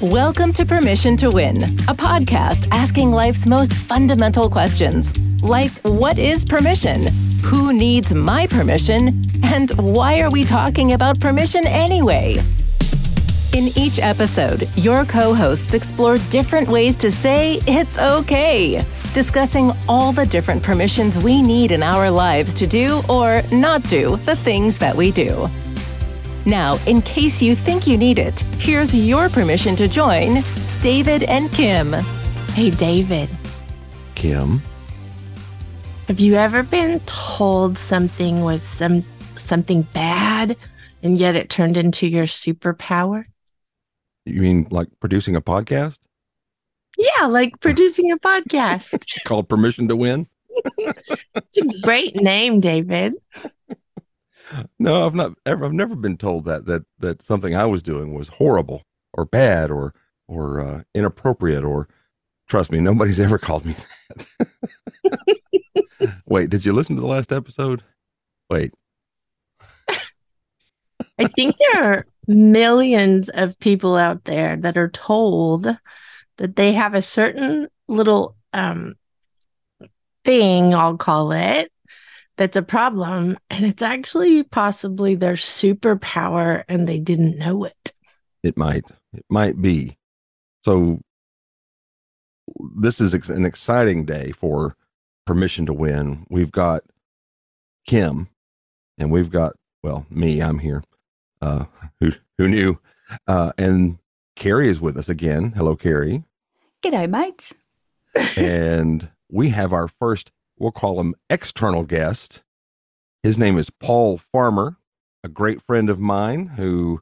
Welcome to Permission to Win, a podcast asking life's most fundamental questions. Like, what is permission? Who needs my permission? And why are we talking about permission anyway? In each episode, your co hosts explore different ways to say it's okay, discussing all the different permissions we need in our lives to do or not do the things that we do. Now, in case you think you need it, here's your permission to join David and Kim. Hey, David, Kim. have you ever been told something was some something bad and yet it turned into your superpower? You mean like producing a podcast Yeah, like producing a podcast. called Permission to Win? it's a great name, David. No, I've not ever I've never been told that that that something I was doing was horrible or bad or or uh, inappropriate or trust me, nobody's ever called me that. Wait, did you listen to the last episode? Wait, I think there are millions of people out there that are told that they have a certain little um thing, I'll call it, that's a problem, and it's actually possibly their superpower and they didn't know it. it might it might be. So this is ex- an exciting day for Permission to Win. We've got Kim and we've got well, me, I'm here. Uh who who knew? Uh and Carrie is with us again. Hello Carrie. G'day, mates. and we have our first, we'll call him external guest. His name is Paul Farmer, a great friend of mine who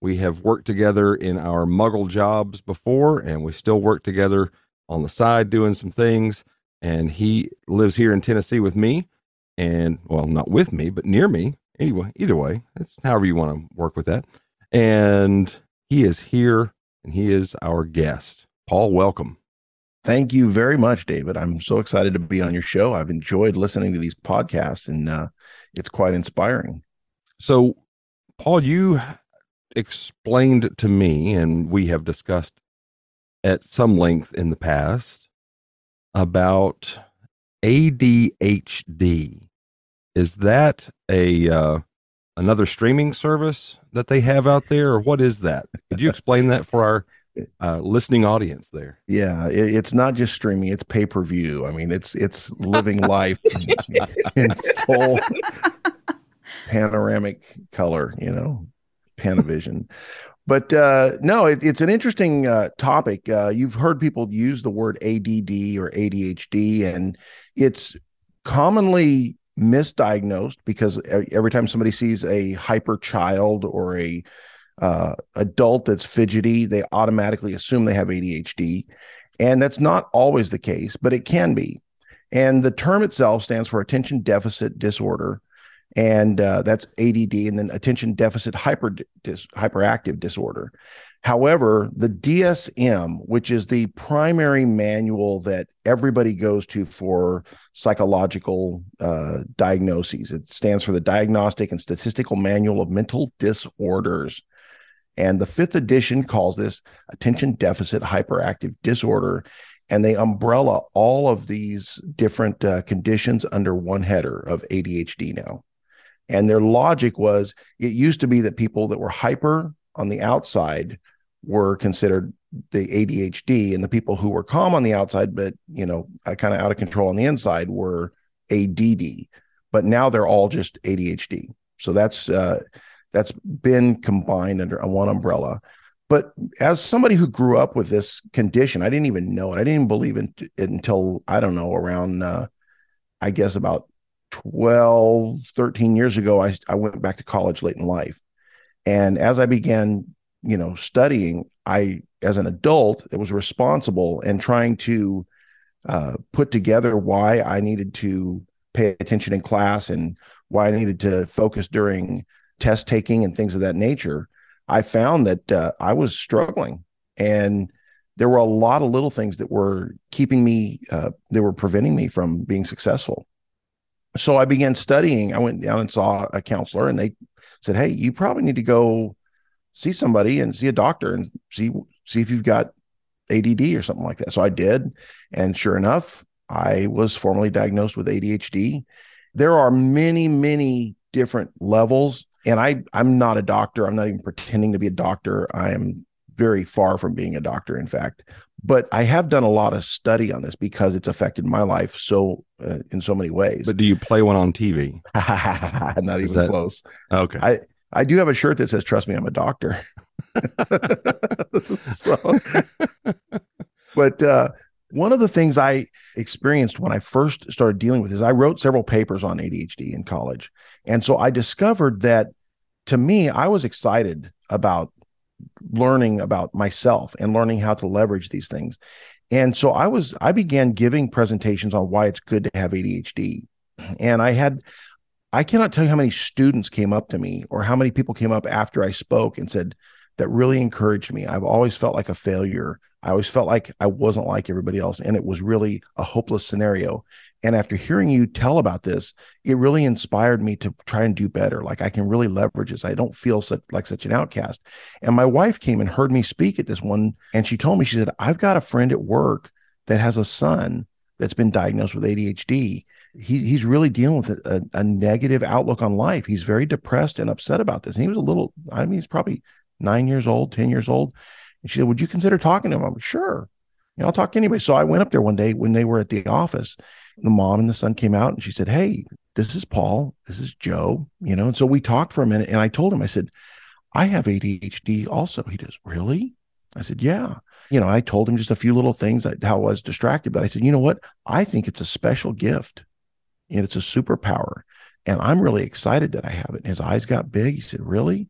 we have worked together in our muggle jobs before, and we still work together on the side doing some things. And he lives here in Tennessee with me, and well, not with me, but near me. Anyway, either way, it's however you want to work with that. And he is here, and he is our guest. Paul, welcome. Thank you very much, David. I'm so excited to be on your show. I've enjoyed listening to these podcasts, and uh, it's quite inspiring. So, Paul, you explained to me, and we have discussed at some length in the past about ADHD. Is that a uh, another streaming service that they have out there, or what is that? Could you explain that for our uh, listening audience there? Yeah, it, it's not just streaming; it's pay per view. I mean, it's it's living life in, full panoramic color. You know, Panavision. But uh, no, it, it's an interesting uh, topic. Uh, you've heard people use the word ADD or ADHD, and it's commonly misdiagnosed because every time somebody sees a hyper child or a uh, adult that's fidgety, they automatically assume they have ADHD. And that's not always the case, but it can be. And the term itself stands for attention deficit disorder. And uh, that's ADD, and then attention deficit hyper dis, hyperactive disorder. However, the DSM, which is the primary manual that everybody goes to for psychological uh, diagnoses, it stands for the Diagnostic and Statistical Manual of Mental Disorders. And the fifth edition calls this attention deficit hyperactive disorder. And they umbrella all of these different uh, conditions under one header of ADHD now. And their logic was it used to be that people that were hyper on the outside were considered the ADHD, and the people who were calm on the outside, but you know, kind of out of control on the inside were ADD. But now they're all just ADHD. So that's uh, that's been combined under one umbrella. But as somebody who grew up with this condition, I didn't even know it. I didn't even believe in it until I don't know around, uh, I guess about 12, 13 years ago. I I went back to college late in life, and as I began, you know, studying, I as an adult that was responsible and trying to uh, put together why I needed to pay attention in class and why I needed to focus during test taking and things of that nature, I found that uh, I was struggling and there were a lot of little things that were keeping me, uh, they were preventing me from being successful. So I began studying. I went down and saw a counselor and they said, Hey, you probably need to go see somebody and see a doctor and see see if you've got ADD or something like that. So I did. And sure enough, I was formally diagnosed with ADHD. There are many, many different levels. And I, I'm not a doctor. I'm not even pretending to be a doctor. I am very far from being a doctor, in fact. But I have done a lot of study on this because it's affected my life so uh, in so many ways. But do you play one on TV? not even that, close. Okay. I, I do have a shirt that says, Trust me, I'm a doctor. so, but uh, one of the things I experienced when I first started dealing with this, I wrote several papers on ADHD in college. And so I discovered that to me, I was excited about learning about myself and learning how to leverage these things. And so I was, I began giving presentations on why it's good to have ADHD. And I had, I cannot tell you how many students came up to me or how many people came up after I spoke and said, that really encouraged me. I've always felt like a failure. I always felt like I wasn't like everybody else. And it was really a hopeless scenario. And after hearing you tell about this, it really inspired me to try and do better. Like I can really leverage this. I don't feel such like such an outcast. And my wife came and heard me speak at this one. And she told me, she said, I've got a friend at work that has a son that's been diagnosed with ADHD. He, he's really dealing with a, a, a negative outlook on life. He's very depressed and upset about this. And he was a little, I mean, he's probably nine years old, 10 years old. And she said, Would you consider talking to him? I'm like, Sure. You know, I'll talk to anybody. So I went up there one day when they were at the office. The mom and the son came out and she said, Hey, this is Paul. This is Joe. You know, and so we talked for a minute and I told him, I said, I have ADHD also. He does, Really? I said, Yeah. You know, I told him just a few little things how I was distracted, but I said, You know what? I think it's a special gift and it's a superpower. And I'm really excited that I have it. And his eyes got big. He said, Really?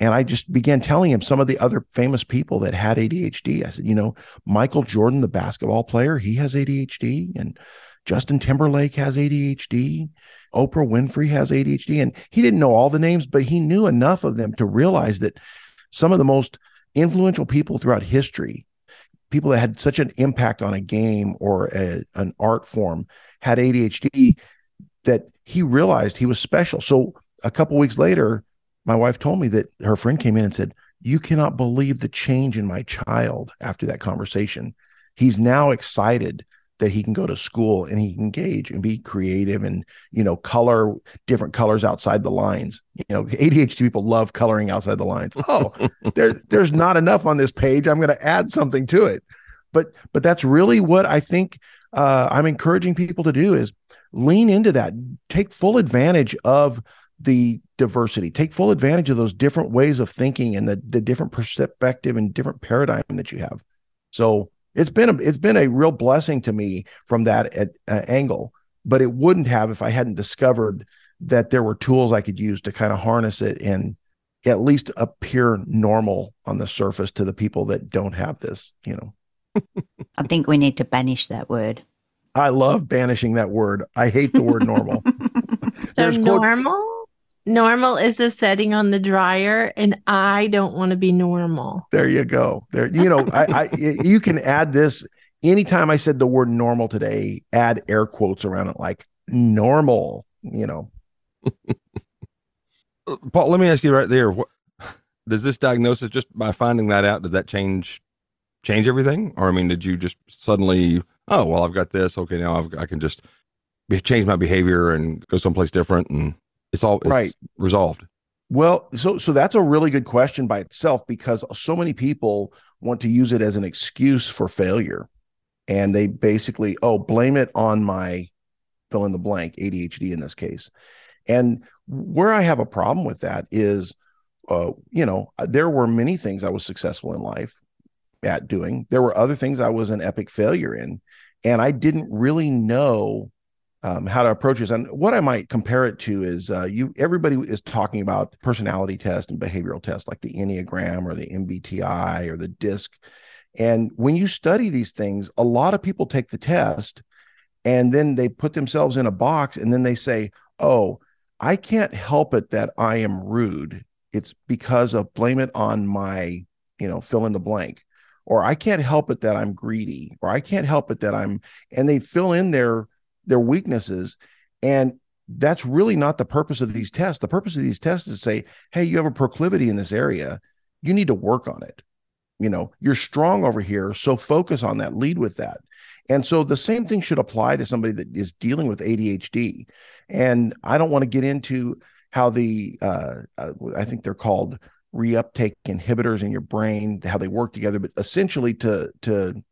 And I just began telling him some of the other famous people that had ADHD. I said, you know, Michael Jordan, the basketball player, he has ADHD, and Justin Timberlake has ADHD. Oprah Winfrey has ADHD. And he didn't know all the names, but he knew enough of them to realize that some of the most influential people throughout history, people that had such an impact on a game or a, an art form, had ADHD that he realized he was special. So a couple weeks later, my wife told me that her friend came in and said, You cannot believe the change in my child after that conversation. He's now excited that he can go to school and he can engage and be creative and you know color different colors outside the lines. You know adhd people love coloring outside the lines. Oh there, there's not enough on this page. I'm going to add something to it. But but that's really what i think uh, i'm encouraging people to do is lean into that. Take full advantage of the diversity. Take full advantage of those different ways of thinking and the, the different perspective and different paradigm that you have. So it's been a, it's been a real blessing to me from that at, uh, angle but it wouldn't have if i hadn't discovered that there were tools i could use to kind of harness it and at least appear normal on the surface to the people that don't have this you know. I think we need to banish that word. I love banishing that word. I hate the word normal. So normal normal is a setting on the dryer and i don't want to be normal. There you go. There you know I, I you can add this. Anytime i said the word normal today add air quotes around it like normal you know. Uh, Paul let me ask you right there what does this diagnosis just by finding that out did that change change everything? Or i mean did you just suddenly oh well i've got this. Okay now I've, i can just be, change my behavior and go someplace different and it's all it's right resolved. Well, so so that's a really good question by itself because so many people want to use it as an excuse for failure. And they basically, oh, blame it on my fill in the blank, ADHD in this case. And where I have a problem with that is, uh, you know, there were many things I was successful in life at doing. There were other things I was an epic failure in. And I didn't really know um, how to approach this. And what I might compare it to is uh, you. Everybody is talking about personality test and behavioral tests like the Enneagram or the MBTI or the DISC. And when you study these things, a lot of people take the test and then they put themselves in a box and then they say, "Oh, I can't help it that I am rude. It's because of blame it on my, you know, fill in the blank." Or I can't help it that I'm greedy, or I can't help it that I'm, and they fill in their their weaknesses. And that's really not the purpose of these tests. The purpose of these tests is to say, hey, you have a proclivity in this area. You need to work on it. you know, you're strong over here. So focus on that, lead with that. And so the same thing should apply to somebody that is dealing with ADHD. And I don't want to get into how the, uh, I think they're called reuptake inhibitors in your brain, how they work together, but essentially to, to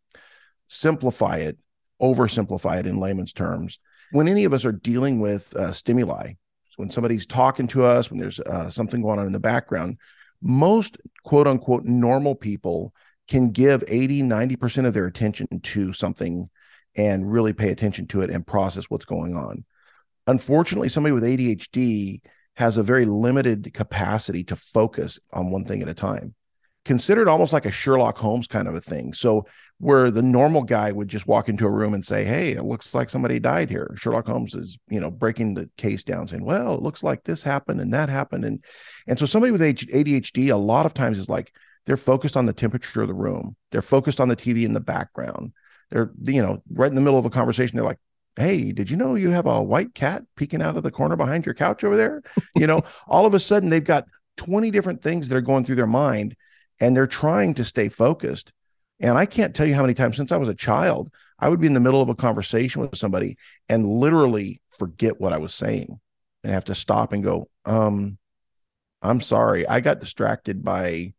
simplify it, oversimplify it in layman's terms. When any of us are dealing with uh, stimuli, when somebody's talking to us, when there's uh, something going on in the background, most quote unquote normal people can give 80, 90% of their attention to something and really pay attention to it and process what's going on. Unfortunately, somebody with ADHD has a very limited capacity to focus on one thing at a time. Considered almost like a Sherlock Holmes kind of a thing. So, where the normal guy would just walk into a room and say, Hey, it looks like somebody died here. Sherlock Holmes is, you know, breaking the case down, saying, Well, it looks like this happened and that happened. And and so somebody with ADHD a lot of times is like, they're focused on the temperature of the room. They're focused on the TV in the background. They're, you know, right in the middle of a conversation, they're like, Hey, did you know you have a white cat peeking out of the corner behind your couch over there? You know, all of a sudden they've got 20 different things that are going through their mind and they're trying to stay focused. And I can't tell you how many times since I was a child, I would be in the middle of a conversation with somebody and literally forget what I was saying and have to stop and go, um, I'm sorry. I got distracted by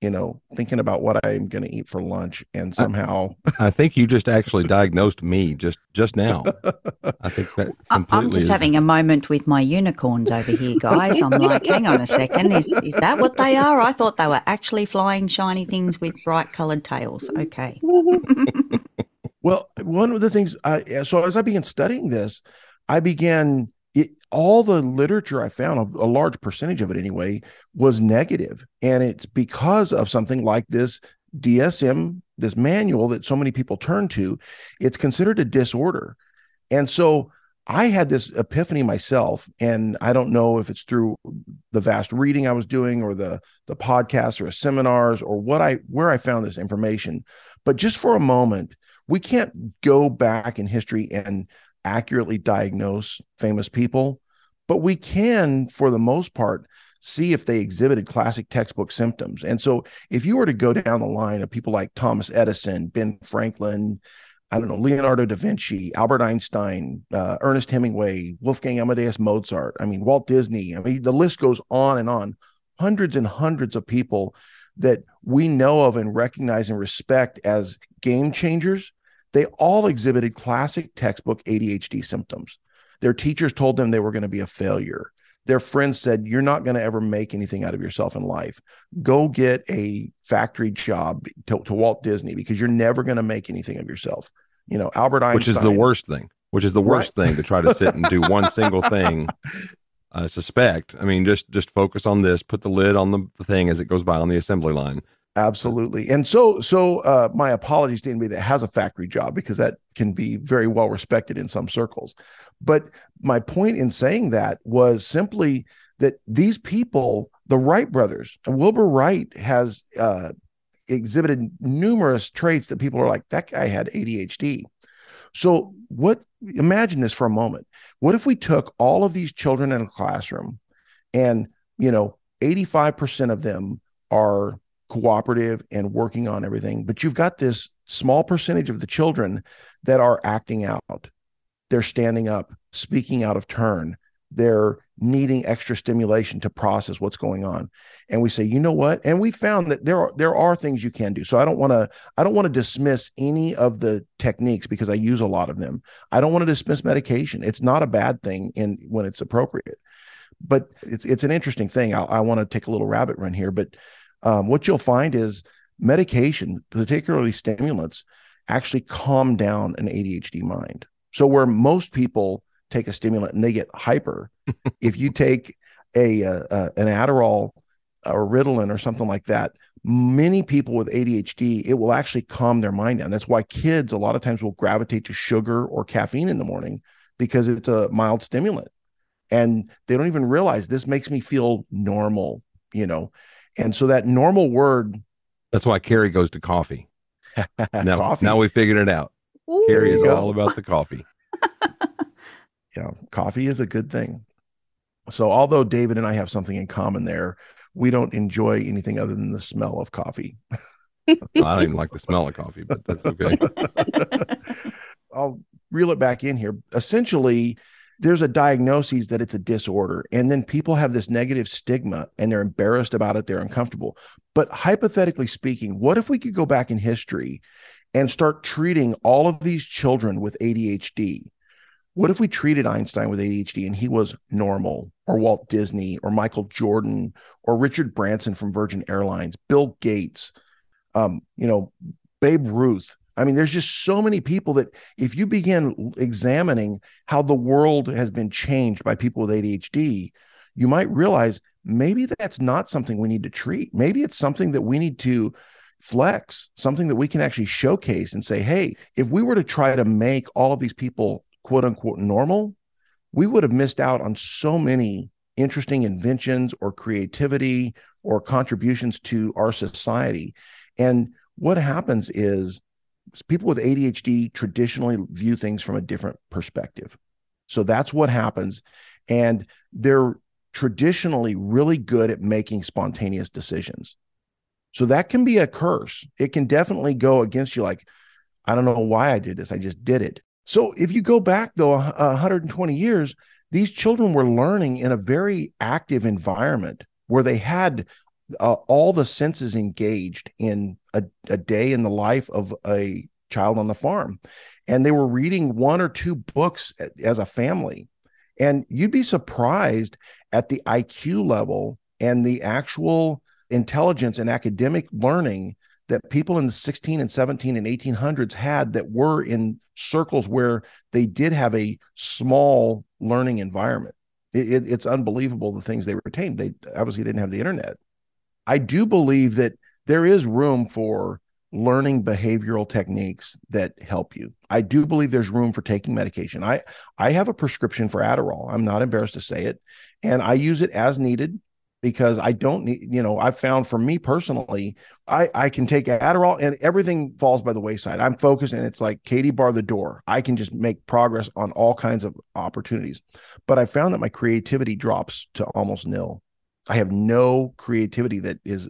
you know, thinking about what I'm going to eat for lunch, and somehow I, I, think you just actually diagnosed me just just now. I think that I'm just is... having a moment with my unicorns over here, guys. I'm like, hang on a second, is is that what they are? I thought they were actually flying shiny things with bright coloured tails. Okay. well, one of the things I so as I began studying this, I began it, all the literature I found, a large percentage of it anyway, was negative. And it's because of something like this DSM, this manual that so many people turn to. It's considered a disorder. And so I had this epiphany myself, and I don't know if it's through the vast reading I was doing or the the podcasts or seminars or what I where I found this information. But just for a moment, we can't go back in history and accurately diagnose famous people, but we can, for the most part, see if they exhibited classic textbook symptoms. And so, if you were to go down the line of people like Thomas Edison, Ben Franklin, I don't know, Leonardo da Vinci, Albert Einstein, uh, Ernest Hemingway, Wolfgang Amadeus Mozart, I mean, Walt Disney, I mean, the list goes on and on. Hundreds and hundreds of people that we know of and recognize and respect as game changers they all exhibited classic textbook ADHD symptoms. Their teachers told them they were going to be a failure. Their friends said, You're not going to ever make anything out of yourself in life. Go get a factory job to, to Walt Disney because you're never going to make anything of yourself. You know, Albert Einstein. Which is the worst thing, which is the worst right? thing to try to sit and do one single thing. I suspect. I mean, just just focus on this. Put the lid on the, the thing as it goes by on the assembly line. Absolutely. And so, so uh, my apologies to anybody that has a factory job because that can be very well respected in some circles. But my point in saying that was simply that these people, the Wright brothers, Wilbur Wright has uh, exhibited numerous traits that people are like, that guy had ADHD. So, what imagine this for a moment. What if we took all of these children in a classroom and, you know, 85% of them are cooperative and working on everything. But you've got this small percentage of the children that are acting out. They're standing up, speaking out of turn. They're needing extra stimulation to process what's going on. And we say, you know what? And we found that there are there are things you can do. So I don't want to I don't want to dismiss any of the techniques because I use a lot of them. I don't want to dismiss medication. It's not a bad thing in when it's appropriate. But it's it's an interesting thing. I, I want to take a little rabbit run here, but um, what you'll find is medication, particularly stimulants, actually calm down an ADHD mind. So where most people take a stimulant and they get hyper, if you take a, a, a an Adderall or Ritalin or something like that, many people with ADHD, it will actually calm their mind down. That's why kids a lot of times will gravitate to sugar or caffeine in the morning because it's a mild stimulant. And they don't even realize this makes me feel normal, you know. And so that normal word. That's why Carrie goes to coffee. now, coffee. now we figured it out. Ooh, Carrie is all about the coffee. yeah, coffee is a good thing. So, although David and I have something in common there, we don't enjoy anything other than the smell of coffee. I don't even like the smell of coffee, but that's okay. I'll reel it back in here. Essentially, there's a diagnosis that it's a disorder and then people have this negative stigma and they're embarrassed about it they're uncomfortable. But hypothetically speaking what if we could go back in history and start treating all of these children with ADHD what if we treated Einstein with ADHD and he was normal or Walt Disney or Michael Jordan or Richard Branson from Virgin Airlines Bill Gates um you know Babe Ruth I mean, there's just so many people that if you begin examining how the world has been changed by people with ADHD, you might realize maybe that's not something we need to treat. Maybe it's something that we need to flex, something that we can actually showcase and say, hey, if we were to try to make all of these people quote unquote normal, we would have missed out on so many interesting inventions or creativity or contributions to our society. And what happens is people with ADHD traditionally view things from a different perspective. So that's what happens. And they're traditionally really good at making spontaneous decisions. So that can be a curse. It can definitely go against you, like, I don't know why I did this. I just did it. So if you go back, though, 120 years, these children were learning in a very active environment where they had uh, all the senses engaged in a, a day in the life of a child on the farm. And they were reading one or two books as a family. And you'd be surprised at the IQ level and the actual intelligence and academic learning that people in the 16 and 17 and 1800s had that were in circles where they did have a small learning environment. It, it, it's unbelievable the things they retained. They obviously didn't have the internet. I do believe that there is room for learning behavioral techniques that help you. I do believe there's room for taking medication. I I have a prescription for Adderall. I'm not embarrassed to say it, and I use it as needed because I don't need, you know, I've found for me personally, I I can take Adderall and everything falls by the wayside. I'm focused and it's like Katie bar the door. I can just make progress on all kinds of opportunities. But I found that my creativity drops to almost nil. I have no creativity that is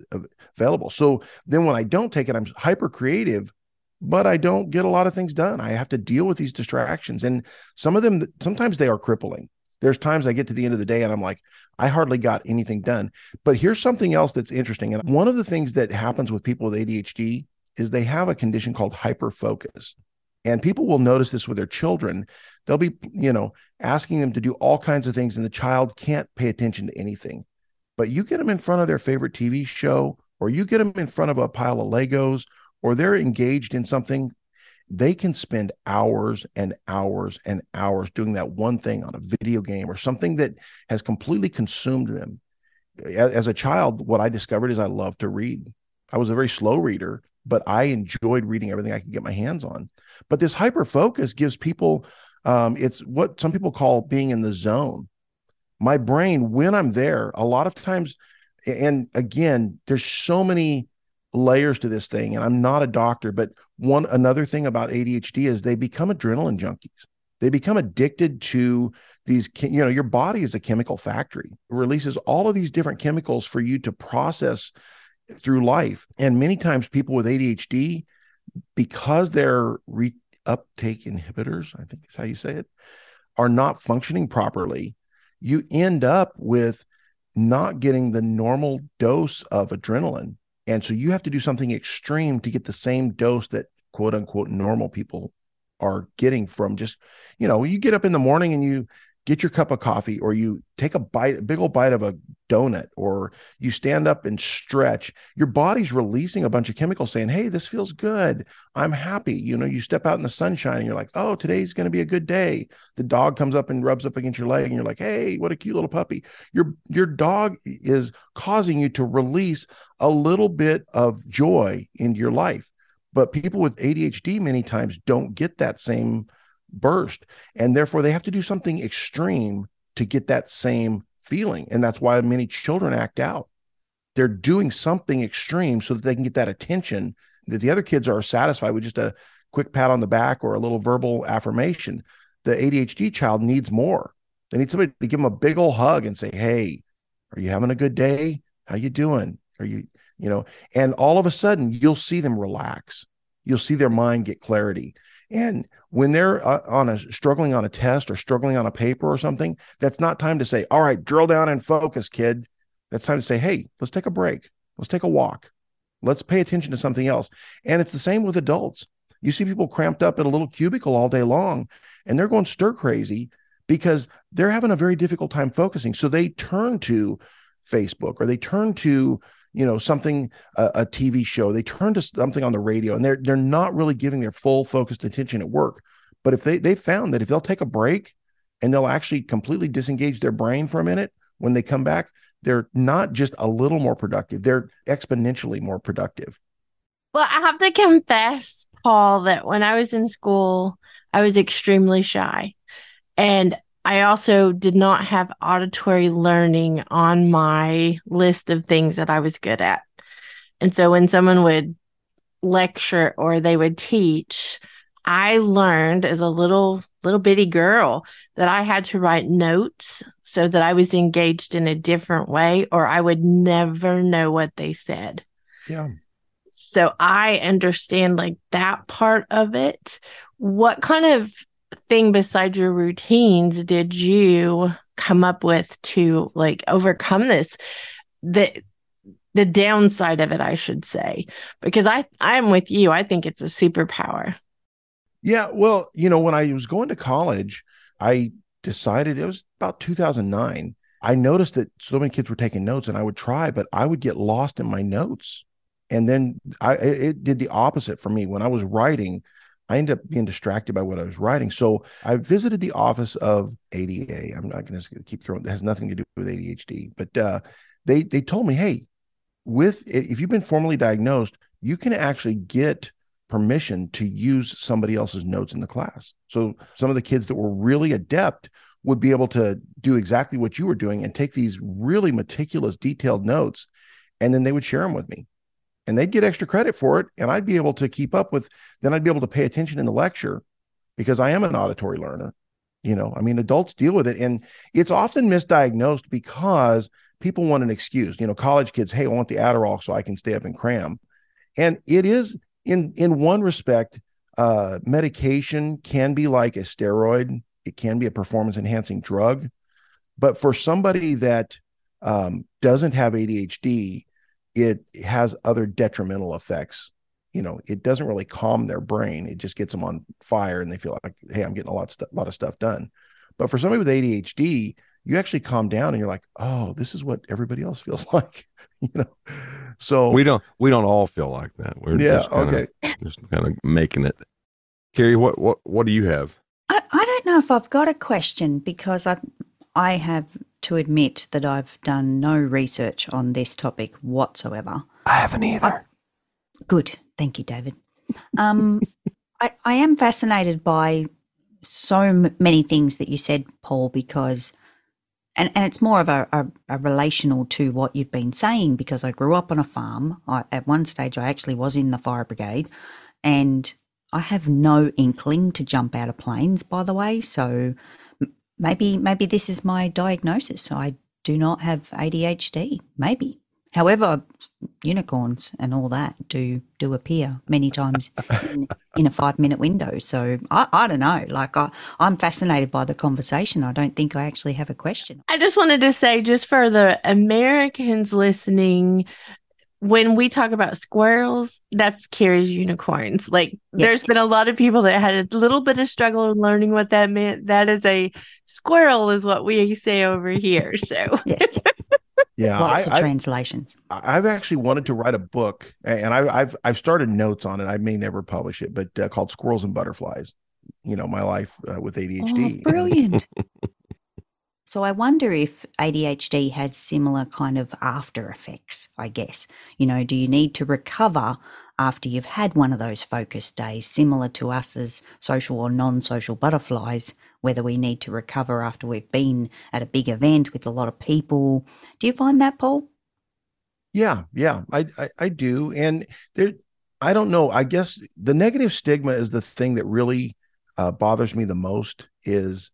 available. So then when I don't take it, I'm hyper creative, but I don't get a lot of things done. I have to deal with these distractions. And some of them, sometimes they are crippling. There's times I get to the end of the day and I'm like, I hardly got anything done. But here's something else that's interesting. And one of the things that happens with people with ADHD is they have a condition called hyperfocus. And people will notice this with their children. They'll be, you know, asking them to do all kinds of things, and the child can't pay attention to anything. But you get them in front of their favorite TV show, or you get them in front of a pile of Legos, or they're engaged in something, they can spend hours and hours and hours doing that one thing on a video game or something that has completely consumed them. As a child, what I discovered is I love to read. I was a very slow reader, but I enjoyed reading everything I could get my hands on. But this hyper focus gives people, um, it's what some people call being in the zone my brain when i'm there a lot of times and again there's so many layers to this thing and i'm not a doctor but one another thing about adhd is they become adrenaline junkies. They become addicted to these you know your body is a chemical factory. It releases all of these different chemicals for you to process through life. And many times people with adhd because they're reuptake inhibitors i think is how you say it are not functioning properly you end up with not getting the normal dose of adrenaline. And so you have to do something extreme to get the same dose that quote unquote normal people are getting from just, you know, you get up in the morning and you get your cup of coffee or you take a bite a big old bite of a donut or you stand up and stretch your body's releasing a bunch of chemicals saying hey this feels good. I'm happy. You know you step out in the sunshine and you're like oh today's going to be a good day. The dog comes up and rubs up against your leg and you're like hey what a cute little puppy. Your your dog is causing you to release a little bit of joy into your life. But people with ADHD many times don't get that same burst. And therefore, they have to do something extreme to get that same feeling. And that's why many children act out. They're doing something extreme so that they can get that attention that the other kids are satisfied with just a quick pat on the back or a little verbal affirmation. The ADHD child needs more. They need somebody to give them a big old hug and say, "Hey, are you having a good day? How you doing? Are you you know, and all of a sudden you'll see them relax. You'll see their mind get clarity. And when they're uh, on a struggling on a test or struggling on a paper or something, that's not time to say, "All right, drill down and focus, kid." That's time to say, "Hey, let's take a break. Let's take a walk. Let's pay attention to something else." And it's the same with adults. You see people cramped up in a little cubicle all day long and they're going stir crazy because they're having a very difficult time focusing. So they turn to Facebook or they turn to you know something a, a, TV show. They turn to something on the radio, and they're they're not really giving their full focused attention at work. But if they they found that if they'll take a break and they'll actually completely disengage their brain for a minute when they come back, they're not just a little more productive; they're exponentially more productive. Well, I have to confess, Paul, that when I was in school, I was extremely shy. And I also did not have auditory learning on my list of things that I was good at. And so when someone would lecture or they would teach, I learned as a little little bitty girl that I had to write notes so that I was engaged in a different way or I would never know what they said. Yeah. So I understand like that part of it. What kind of thing besides your routines did you come up with to like overcome this? The the downside of it, I should say, because I I'm with you. I think it's a superpower. Yeah, well, you know, when I was going to college, I decided it was about 2009. I noticed that so many kids were taking notes, and I would try, but I would get lost in my notes and then I it did the opposite for me when I was writing. I ended up being distracted by what I was writing. So I visited the office of ADA. I'm not going to keep throwing. That has nothing to do with ADHD, but uh, they they told me, hey, with if you've been formally diagnosed, you can actually get permission to use somebody else's notes in the class. So some of the kids that were really adept would be able to do exactly what you were doing and take these really meticulous, detailed notes, and then they would share them with me and they'd get extra credit for it and i'd be able to keep up with then i'd be able to pay attention in the lecture because i am an auditory learner you know? I mean adults deal with it and it's often misdiagnosed because people want an excuse you know college kids hey i want the adderall so i can stay up and cram. And it is in in one respect uh, medication can be like a steroid. It can be a performance enhancing drug. But for somebody that um, doesn't have adhd it has other detrimental effects. You know, it doesn't really calm their brain. It just gets them on fire and they feel like, hey, I'm getting a lot of, st- lot of stuff done. But for somebody with ADHD, you actually calm down and you're like, oh, this is what everybody else feels like. you know, so we don't we don't all feel like that. We're yeah, just kinda, okay, just kind of making it. Carrie, what what what do you have? I, I don't know if I've got a question because I I have to admit that I've done no research on this topic whatsoever. I haven't either. Good. Thank you, David. Um, I, I am fascinated by so many things that you said, Paul, because, and, and it's more of a, a, a relational to what you've been saying, because I grew up on a farm. I, at one stage, I actually was in the fire brigade, and I have no inkling to jump out of planes, by the way. So maybe maybe this is my diagnosis. I do not have ADHD. Maybe. However, unicorns and all that do do appear many times in, in a five minute window. So I, I don't know. Like I, I'm fascinated by the conversation. I don't think I actually have a question. I just wanted to say, just for the Americans listening, when we talk about squirrels, that's Carrie's unicorns. Like yes. there's been a lot of people that had a little bit of struggle learning what that meant. That is a squirrel is what we say over here. So yes. Yeah, lots I, of translations. I, have actually wanted to write a book, and I, have I've started notes on it. I may never publish it, but uh, called "Squirrels and Butterflies." You know, my life uh, with ADHD. Oh, brilliant! So I wonder if ADHD has similar kind of after effects, I guess. You know, do you need to recover after you've had one of those focus days, similar to us as social or non social butterflies, whether we need to recover after we've been at a big event with a lot of people? Do you find that, Paul? Yeah, yeah, I, I, I do. And there, I don't know. I guess the negative stigma is the thing that really uh, bothers me the most is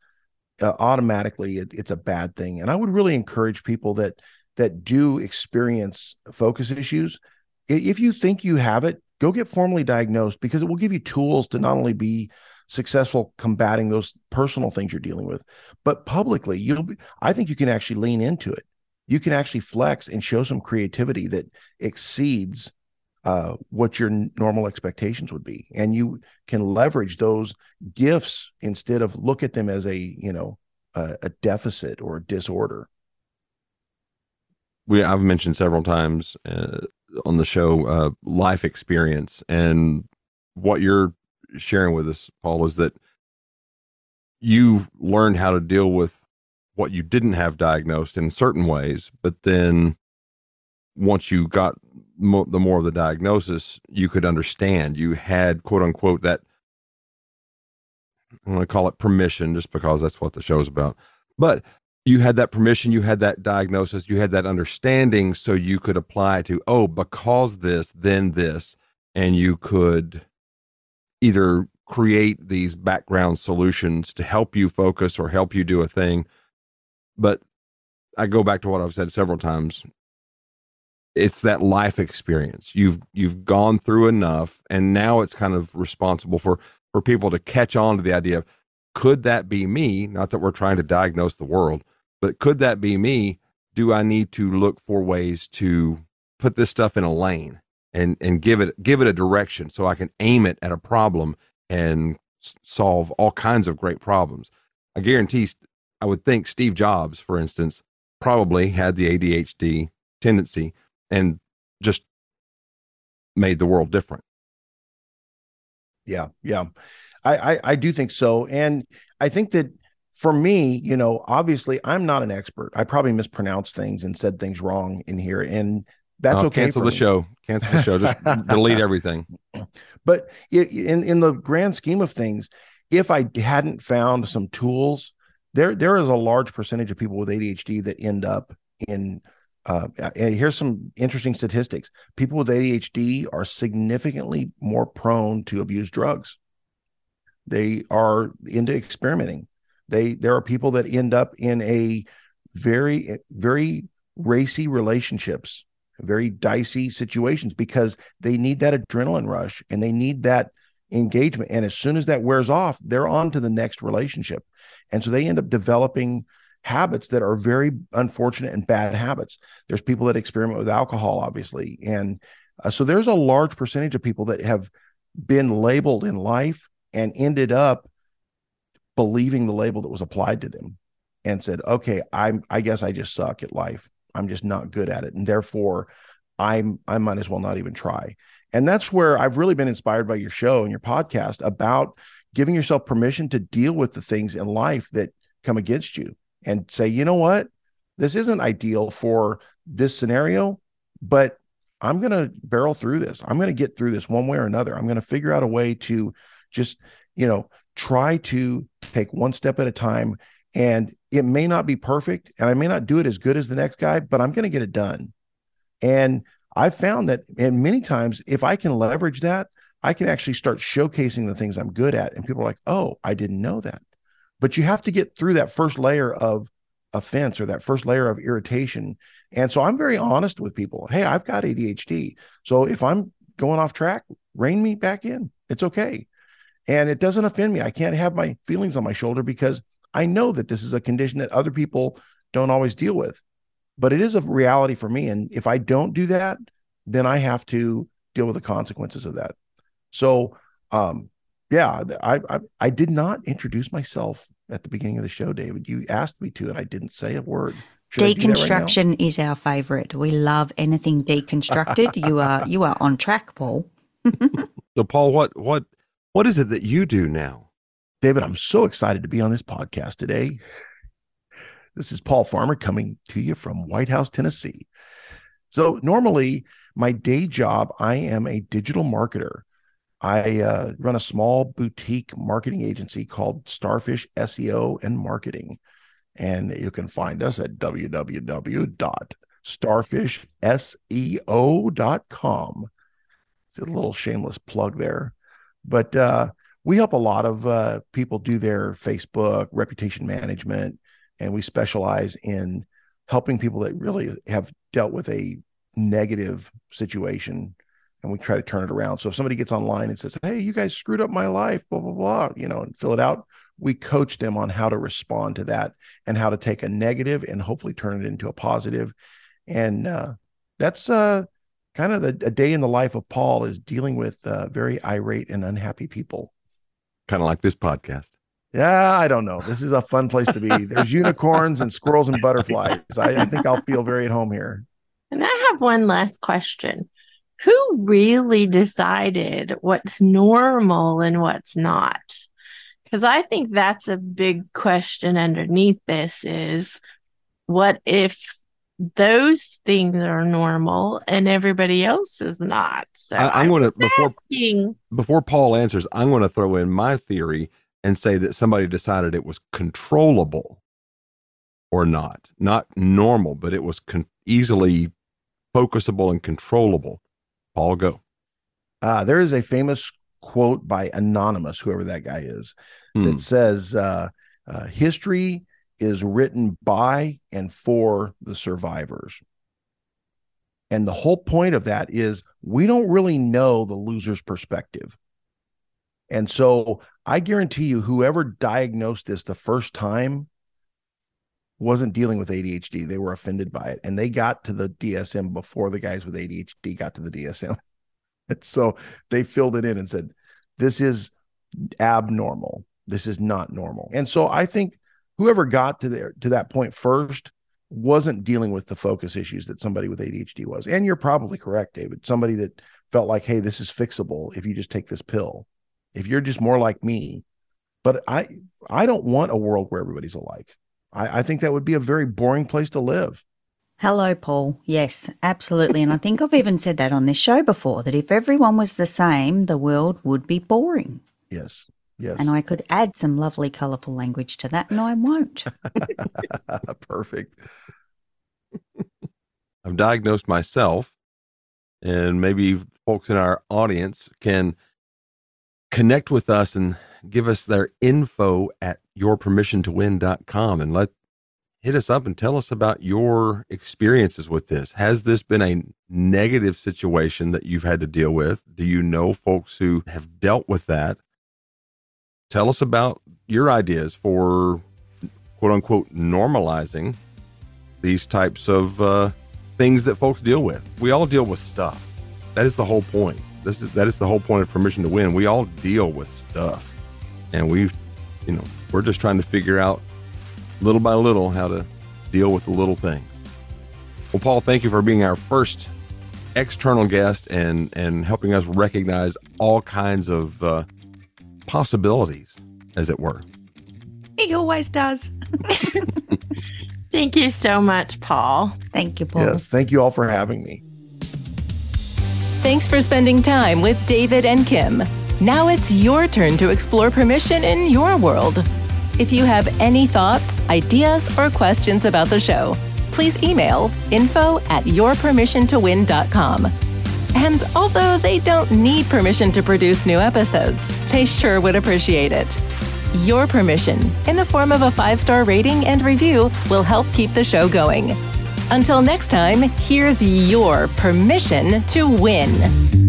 uh, automatically it, it's a bad thing. And I would really encourage people that that do experience focus issues if you think you have it, go get formally diagnosed because it will give you tools to not only be successful combating those personal things you're dealing with, but publicly, you'll be, I think you can actually lean into it. You can actually flex and show some creativity that exceeds uh, what your normal expectations would be, and you can leverage those gifts instead of look at them as a you know a, a deficit or a disorder. We I've mentioned several times uh, on the show uh, life experience and what you're sharing with us, Paul, is that you learned how to deal with what you didn't have diagnosed in certain ways, but then once you got mo- the more of the diagnosis, you could understand. You had quote unquote that I'm going to call it permission, just because that's what the show's about. But you had that permission, you had that diagnosis, you had that understanding, so you could apply to oh, because this, then this, and you could either create these background solutions to help you focus or help you do a thing. But I go back to what I've said several times. It's that life experience. You've you've gone through enough and now it's kind of responsible for for people to catch on to the idea of could that be me? Not that we're trying to diagnose the world, but could that be me? Do I need to look for ways to put this stuff in a lane? and and give it give it a direction so I can aim it at a problem and s- solve all kinds of great problems. I guarantee I would think Steve Jobs, for instance, probably had the ADHD tendency and just made the world different. Yeah, yeah. I, I, I do think so. And I think that for me, you know, obviously I'm not an expert. I probably mispronounced things and said things wrong in here. And that's I'll okay. Cancel the me. show. Cancel the show. Just delete everything. But in in the grand scheme of things, if I hadn't found some tools, there there is a large percentage of people with ADHD that end up in. Uh, here's some interesting statistics. People with ADHD are significantly more prone to abuse drugs. They are into experimenting. They there are people that end up in a very very racy relationships very dicey situations because they need that adrenaline rush and they need that engagement. And as soon as that wears off, they're on to the next relationship. And so they end up developing habits that are very unfortunate and bad habits. There's people that experiment with alcohol, obviously. And uh, so there's a large percentage of people that have been labeled in life and ended up believing the label that was applied to them and said, okay, I'm, I guess I just suck at life. I'm just not good at it. And therefore, I'm I might as well not even try. And that's where I've really been inspired by your show and your podcast about giving yourself permission to deal with the things in life that come against you and say, you know what? This isn't ideal for this scenario, but I'm going to barrel through this. I'm going to get through this one way or another. I'm going to figure out a way to just, you know, try to take one step at a time and it may not be perfect and I may not do it as good as the next guy, but I'm going to get it done. And I've found that, and many times, if I can leverage that, I can actually start showcasing the things I'm good at. And people are like, oh, I didn't know that. But you have to get through that first layer of offense or that first layer of irritation. And so I'm very honest with people. Hey, I've got ADHD. So if I'm going off track, rein me back in. It's okay. And it doesn't offend me. I can't have my feelings on my shoulder because I know that this is a condition that other people don't always deal with, but it is a reality for me. And if I don't do that, then I have to deal with the consequences of that. So, um, yeah, I, I, I did not introduce myself at the beginning of the show, David. You asked me to, and I didn't say a word. Should Deconstruction right is our favorite. We love anything deconstructed. you are you are on track, Paul. so, Paul, what what what is it that you do now? David, I'm so excited to be on this podcast today. This is Paul Farmer coming to you from White House, Tennessee. So, normally, my day job, I am a digital marketer. I uh, run a small boutique marketing agency called Starfish SEO and Marketing. And you can find us at www.starfishseo.com. It's a little shameless plug there. But uh, we help a lot of uh, people do their Facebook reputation management, and we specialize in helping people that really have dealt with a negative situation and we try to turn it around. So if somebody gets online and says, Hey, you guys screwed up my life, blah, blah, blah, you know, and fill it out, we coach them on how to respond to that and how to take a negative and hopefully turn it into a positive. And uh, that's uh, kind of the, a day in the life of Paul is dealing with uh, very irate and unhappy people. Kind of like this podcast. Yeah, I don't know. This is a fun place to be. There's unicorns and squirrels and butterflies. I, I think I'll feel very at home here. And I have one last question. Who really decided what's normal and what's not? Because I think that's a big question underneath this is what if those things are normal and everybody else is not? So I, am going to before asking, before Paul answers, I'm going to throw in my theory and say that somebody decided it was controllable or not, not normal, but it was con- easily focusable and controllable. Paul, go. Uh, there is a famous quote by Anonymous, whoever that guy is, Hmm. that says, uh, uh, History is written by and for the survivors. And the whole point of that is we don't really know the loser's perspective. And so I guarantee you, whoever diagnosed this the first time wasn't dealing with ADHD. They were offended by it. And they got to the DSM before the guys with ADHD got to the DSM. And so they filled it in and said, This is abnormal. This is not normal. And so I think whoever got to there to that point first wasn't dealing with the focus issues that somebody with ADHD was. And you're probably correct, David. Somebody that felt like, hey, this is fixable if you just take this pill. If you're just more like me. But I I don't want a world where everybody's alike. I, I think that would be a very boring place to live. Hello, Paul. Yes, absolutely. And I think I've even said that on this show before that if everyone was the same, the world would be boring. Yes. Yes. And I could add some lovely, colourful language to that, and I won't. Perfect. I've diagnosed myself, and maybe folks in our audience can connect with us and give us their info at yourpermissiontowin.com and let hit us up and tell us about your experiences with this. Has this been a negative situation that you've had to deal with? Do you know folks who have dealt with that? Tell us about your ideas for quote unquote normalizing these types of uh, things that folks deal with. We all deal with stuff. That is the whole point. This is that is the whole point of permission to win. We all deal with stuff, and we, you know, we're just trying to figure out little by little how to deal with the little things. Well, Paul, thank you for being our first external guest and and helping us recognize all kinds of uh, possibilities, as it were. he always does. thank you so much, Paul. Thank you, Paul. Yes. Thank you all for having me. Thanks for spending time with David and Kim. Now it's your turn to explore permission in your world. If you have any thoughts, ideas, or questions about the show, please email info at yourpermissiontowin.com. And although they don't need permission to produce new episodes, they sure would appreciate it. Your permission, in the form of a five star rating and review, will help keep the show going. Until next time, here's your permission to win.